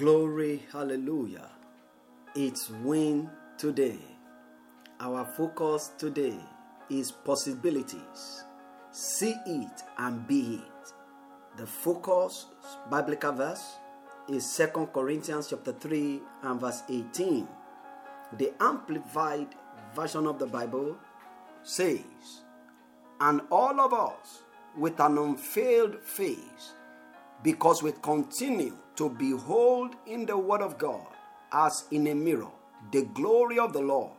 Glory, hallelujah. It's win today. Our focus today is possibilities. See it and be it. The focus biblical verse is 2 Corinthians chapter 3 and verse 18. The amplified version of the Bible says, And all of us with an unveiled face, because we continue to behold in the Word of God as in a mirror the glory of the Lord,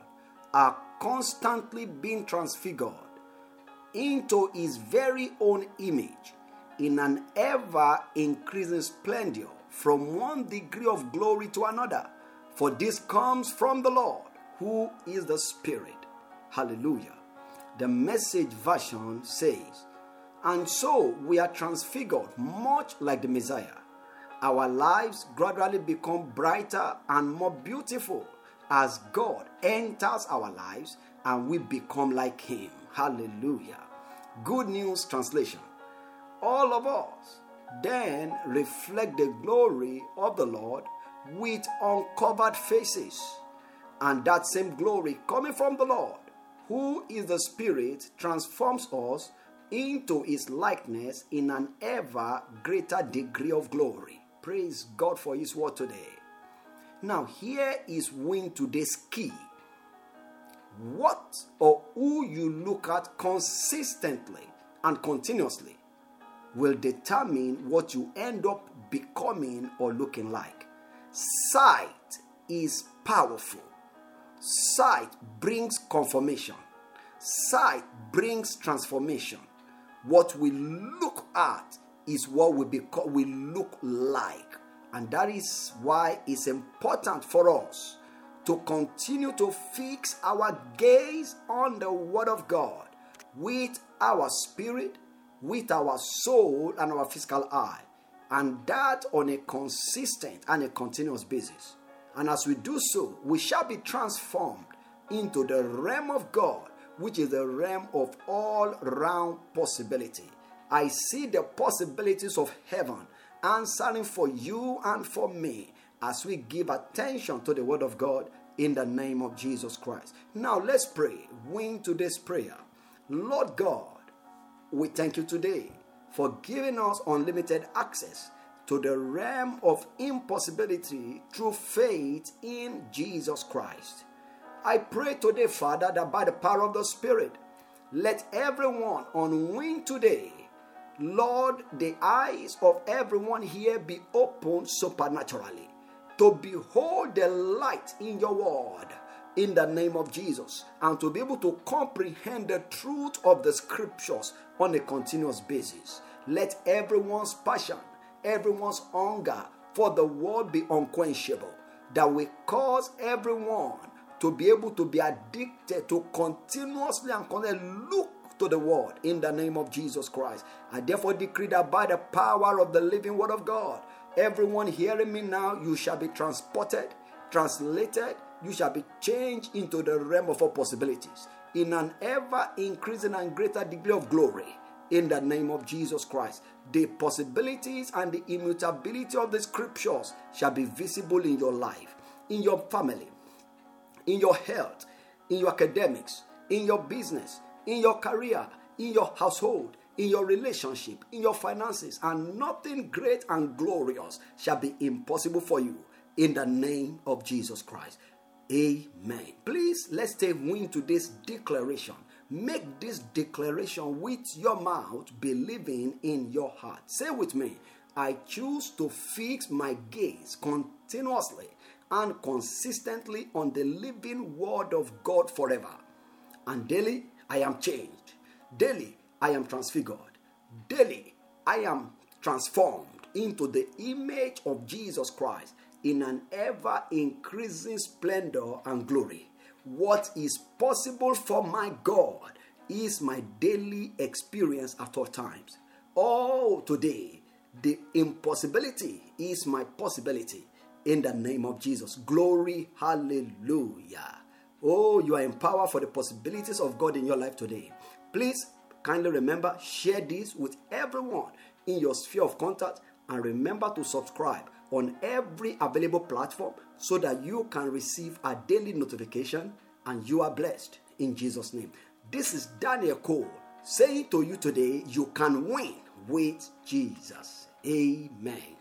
are constantly being transfigured into His very own image in an ever increasing splendor from one degree of glory to another. For this comes from the Lord, who is the Spirit. Hallelujah. The message version says, And so we are transfigured much like the Messiah. Our lives gradually become brighter and more beautiful as God enters our lives and we become like Him. Hallelujah. Good News Translation. All of us then reflect the glory of the Lord with uncovered faces. And that same glory coming from the Lord, who is the Spirit, transforms us into His likeness in an ever greater degree of glory. Praise God for His word today. Now, here is win today's key. What or who you look at consistently and continuously will determine what you end up becoming or looking like. Sight is powerful. Sight brings confirmation. Sight brings transformation. What we look at is what we become we look like. And that is why it's important for us to continue to fix our gaze on the Word of God with our spirit, with our soul, and our physical eye. And that on a consistent and a continuous basis. And as we do so, we shall be transformed into the realm of God, which is the realm of all round possibility. I see the possibilities of heaven answering for you and for me as we give attention to the Word of God in the name of Jesus Christ. Now let's pray. Win today's prayer. Lord God, we thank you today for giving us unlimited access to the realm of impossibility through faith in Jesus Christ. I pray today, Father, that by the power of the Spirit, let everyone on win today Lord, the eyes of everyone here be opened supernaturally to behold the light in your word in the name of Jesus and to be able to comprehend the truth of the scriptures on a continuous basis. Let everyone's passion, everyone's hunger for the word be unquenchable, that will cause everyone to be able to be addicted to continuously and continuously look to the word in the name of Jesus Christ. I therefore decree that by the power of the living word of God, everyone hearing me now, you shall be transported, translated, you shall be changed into the realm of all possibilities in an ever increasing and greater degree of glory in the name of Jesus Christ. The possibilities and the immutability of the scriptures shall be visible in your life, in your family, in your health, in your academics, in your business, in your career, in your household, in your relationship, in your finances, and nothing great and glorious shall be impossible for you in the name of Jesus Christ. Amen. Please let's take win to this declaration. Make this declaration with your mouth, believing in your heart. Say with me, I choose to fix my gaze continuously and consistently on the living word of God forever. And daily I am changed. Daily, I am transfigured. Daily, I am transformed into the image of Jesus Christ in an ever increasing splendor and glory. What is possible for my God is my daily experience at all times. Oh, today, the impossibility is my possibility in the name of Jesus. Glory, hallelujah. Oh, you are empowered for the possibilities of God in your life today. Please kindly remember, share this with everyone in your sphere of contact And remember to subscribe on every available platform so that you can receive a daily notification and you are blessed in Jesus' name. This is Daniel Cole saying to you today, you can win with Jesus. Amen.